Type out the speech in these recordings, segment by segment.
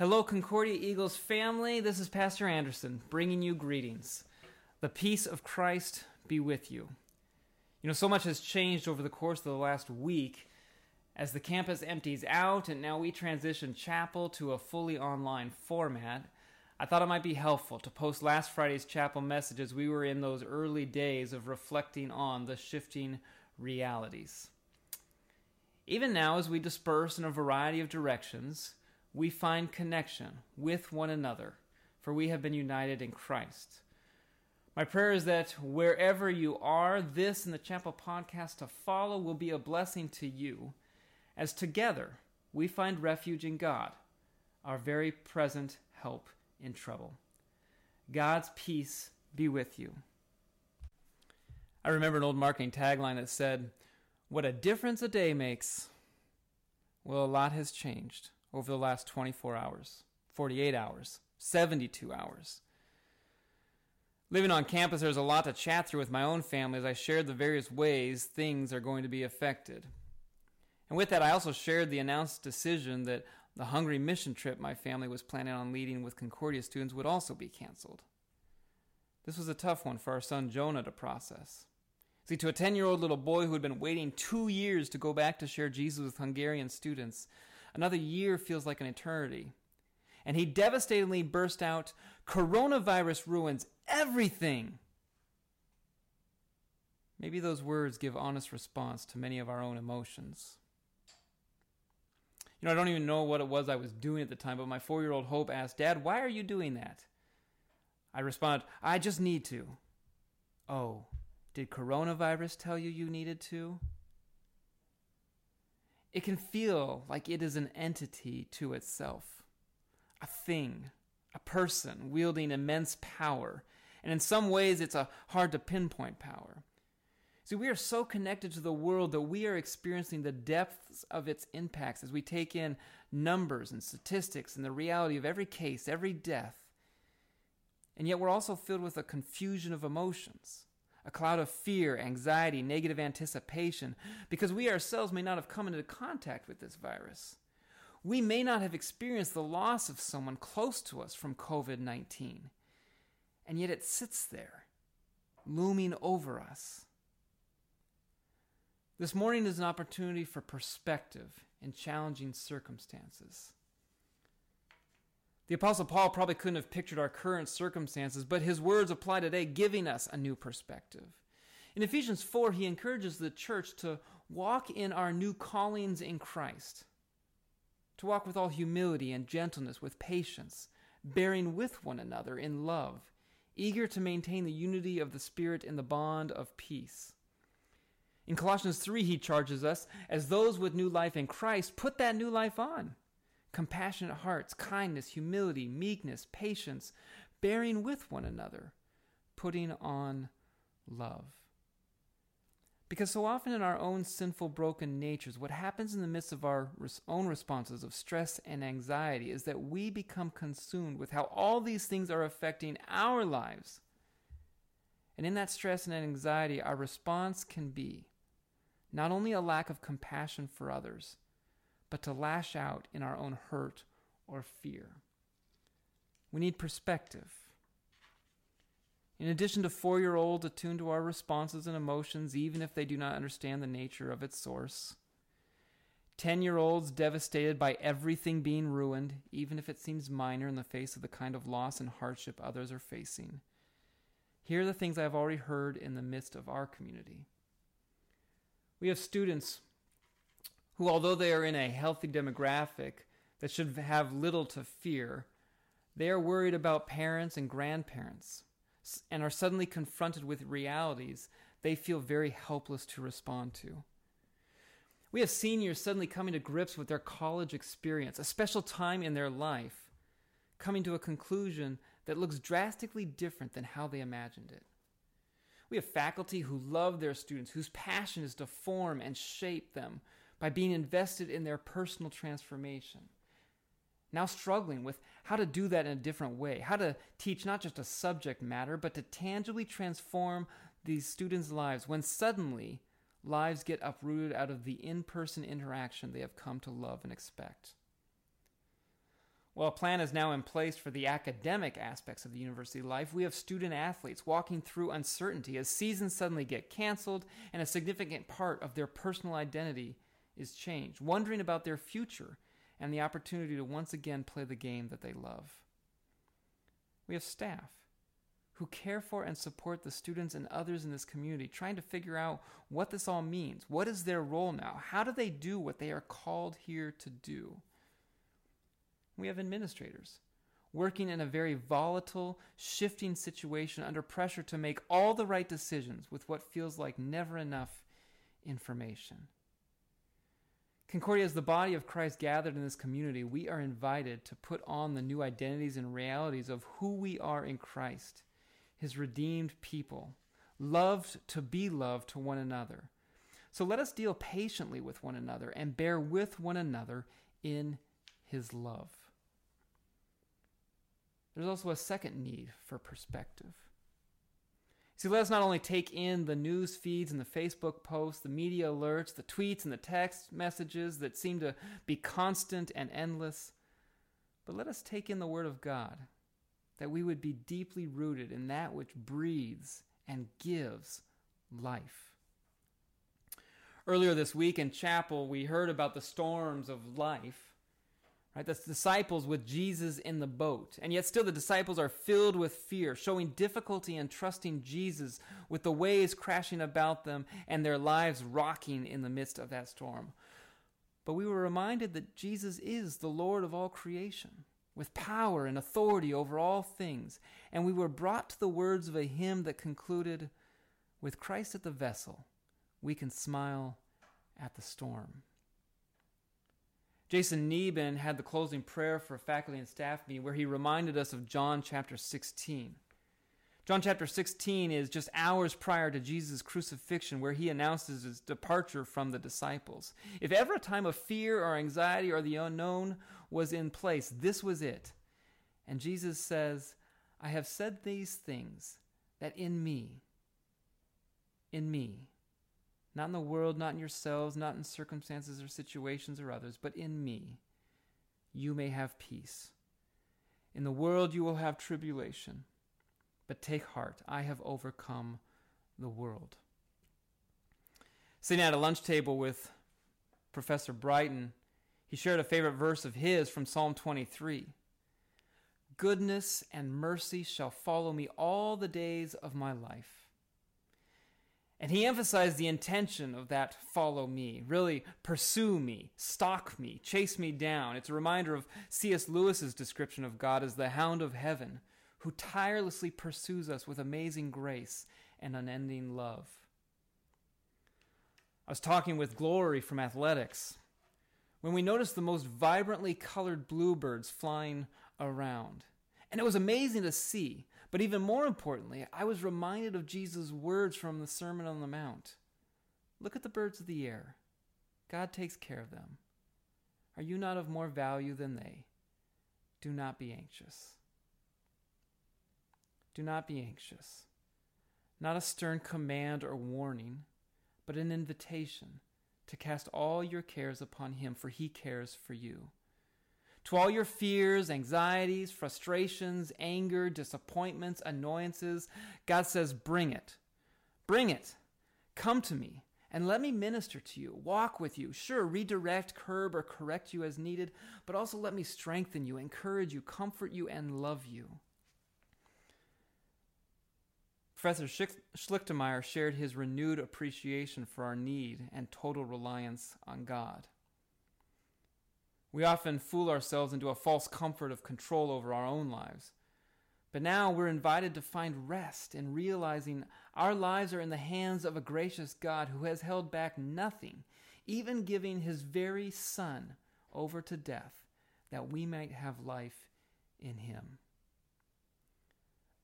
Hello, Concordia Eagles family. This is Pastor Anderson bringing you greetings. The peace of Christ be with you. You know, so much has changed over the course of the last week as the campus empties out and now we transition chapel to a fully online format. I thought it might be helpful to post last Friday's chapel message as we were in those early days of reflecting on the shifting realities. Even now, as we disperse in a variety of directions, we find connection with one another, for we have been united in Christ. My prayer is that wherever you are, this and the Chapel podcast to follow will be a blessing to you, as together we find refuge in God, our very present help in trouble. God's peace be with you. I remember an old marketing tagline that said, What a difference a day makes. Well, a lot has changed over the last 24 hours, 48 hours, 72 hours. Living on campus, there's a lot to chat through with my own family as I shared the various ways things are going to be affected. And with that, I also shared the announced decision that the Hungary mission trip my family was planning on leading with Concordia students would also be canceled. This was a tough one for our son Jonah to process. See, to a 10 year old little boy who had been waiting two years to go back to share Jesus with Hungarian students, another year feels like an eternity. And he devastatingly burst out Coronavirus ruins everything! Maybe those words give honest response to many of our own emotions. You know, I don't even know what it was I was doing at the time, but my four year old Hope asked, Dad, why are you doing that? I responded, I just need to. Oh, did coronavirus tell you you needed to? It can feel like it is an entity to itself, a thing, a person wielding immense power, and in some ways it's a hard to pinpoint power. See, we are so connected to the world that we are experiencing the depths of its impacts as we take in numbers and statistics and the reality of every case, every death. And yet we're also filled with a confusion of emotions a cloud of fear, anxiety, negative anticipation, because we ourselves may not have come into contact with this virus. We may not have experienced the loss of someone close to us from COVID 19, and yet it sits there, looming over us. This morning is an opportunity for perspective in challenging circumstances. The Apostle Paul probably couldn't have pictured our current circumstances, but his words apply today, giving us a new perspective. In Ephesians 4, he encourages the church to walk in our new callings in Christ, to walk with all humility and gentleness, with patience, bearing with one another in love, eager to maintain the unity of the Spirit in the bond of peace. In Colossians 3, he charges us, as those with new life in Christ, put that new life on compassionate hearts, kindness, humility, meekness, patience, bearing with one another, putting on love. Because so often in our own sinful, broken natures, what happens in the midst of our own responses of stress and anxiety is that we become consumed with how all these things are affecting our lives. And in that stress and anxiety, our response can be not only a lack of compassion for others, but to lash out in our own hurt or fear. We need perspective. In addition to four year olds attuned to our responses and emotions, even if they do not understand the nature of its source, 10 year olds devastated by everything being ruined, even if it seems minor in the face of the kind of loss and hardship others are facing. Here are the things I have already heard in the midst of our community. We have students who, although they are in a healthy demographic that should have little to fear, they are worried about parents and grandparents and are suddenly confronted with realities they feel very helpless to respond to. We have seniors suddenly coming to grips with their college experience, a special time in their life, coming to a conclusion that looks drastically different than how they imagined it. We have faculty who love their students, whose passion is to form and shape them, by being invested in their personal transformation. Now struggling with how to do that in a different way, how to teach not just a subject matter, but to tangibly transform these students' lives when suddenly lives get uprooted out of the in person interaction they have come to love and expect. While a plan is now in place for the academic aspects of the university life, we have student athletes walking through uncertainty as seasons suddenly get canceled and a significant part of their personal identity is changed, wondering about their future and the opportunity to once again play the game that they love. We have staff who care for and support the students and others in this community, trying to figure out what this all means. What is their role now? How do they do what they are called here to do? We have administrators working in a very volatile, shifting situation under pressure to make all the right decisions with what feels like never enough information. Concordia, as the body of Christ gathered in this community, we are invited to put on the new identities and realities of who we are in Christ, his redeemed people, loved to be loved to one another. So let us deal patiently with one another and bear with one another in his love. There's also a second need for perspective. See, let us not only take in the news feeds and the Facebook posts, the media alerts, the tweets and the text messages that seem to be constant and endless, but let us take in the Word of God, that we would be deeply rooted in that which breathes and gives life. Earlier this week in chapel, we heard about the storms of life Right? The disciples with Jesus in the boat. And yet still the disciples are filled with fear, showing difficulty in trusting Jesus with the waves crashing about them and their lives rocking in the midst of that storm. But we were reminded that Jesus is the Lord of all creation, with power and authority over all things. And we were brought to the words of a hymn that concluded, With Christ at the vessel, we can smile at the storm. Jason Neben had the closing prayer for faculty and staff meeting where he reminded us of John chapter 16. John chapter 16 is just hours prior to Jesus' crucifixion, where he announces his departure from the disciples. If ever a time of fear or anxiety or the unknown was in place, this was it. And Jesus says, I have said these things that in me, in me, not in the world, not in yourselves, not in circumstances or situations or others, but in me, you may have peace. In the world you will have tribulation, but take heart, I have overcome the world. Sitting at a lunch table with Professor Brighton, he shared a favorite verse of his from Psalm 23. Goodness and mercy shall follow me all the days of my life and he emphasized the intention of that follow me, really pursue me, stalk me, chase me down. It's a reminder of C.S. Lewis's description of God as the hound of heaven who tirelessly pursues us with amazing grace and unending love. I was talking with Glory from athletics when we noticed the most vibrantly colored bluebirds flying around. And it was amazing to see but even more importantly, I was reminded of Jesus' words from the Sermon on the Mount Look at the birds of the air. God takes care of them. Are you not of more value than they? Do not be anxious. Do not be anxious. Not a stern command or warning, but an invitation to cast all your cares upon Him, for He cares for you. To all your fears, anxieties, frustrations, anger, disappointments, annoyances, God says, Bring it. Bring it. Come to me and let me minister to you, walk with you. Sure, redirect, curb, or correct you as needed, but also let me strengthen you, encourage you, comfort you, and love you. Professor Schlichtemeyer shared his renewed appreciation for our need and total reliance on God. We often fool ourselves into a false comfort of control over our own lives. But now we're invited to find rest in realizing our lives are in the hands of a gracious God who has held back nothing, even giving his very Son over to death, that we might have life in him.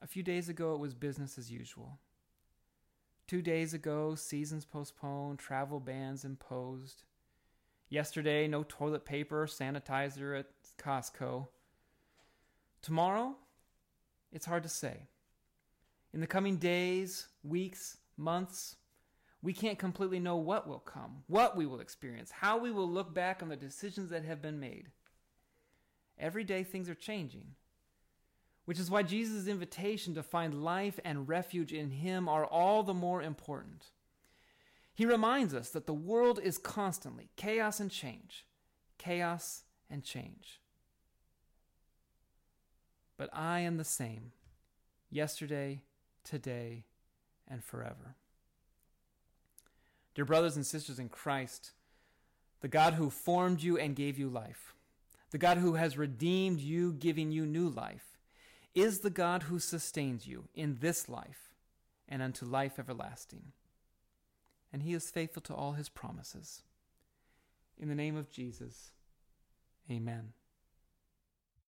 A few days ago, it was business as usual. Two days ago, seasons postponed, travel bans imposed. Yesterday, no toilet paper, sanitizer at Costco. Tomorrow, it's hard to say. In the coming days, weeks, months, we can't completely know what will come, what we will experience, how we will look back on the decisions that have been made. Every day things are changing. Which is why Jesus' invitation to find life and refuge in Him are all the more important. He reminds us that the world is constantly chaos and change, chaos and change. But I am the same, yesterday, today, and forever. Dear brothers and sisters in Christ, the God who formed you and gave you life, the God who has redeemed you, giving you new life, is the God who sustains you in this life and unto life everlasting. And he is faithful to all his promises. In the name of Jesus, amen.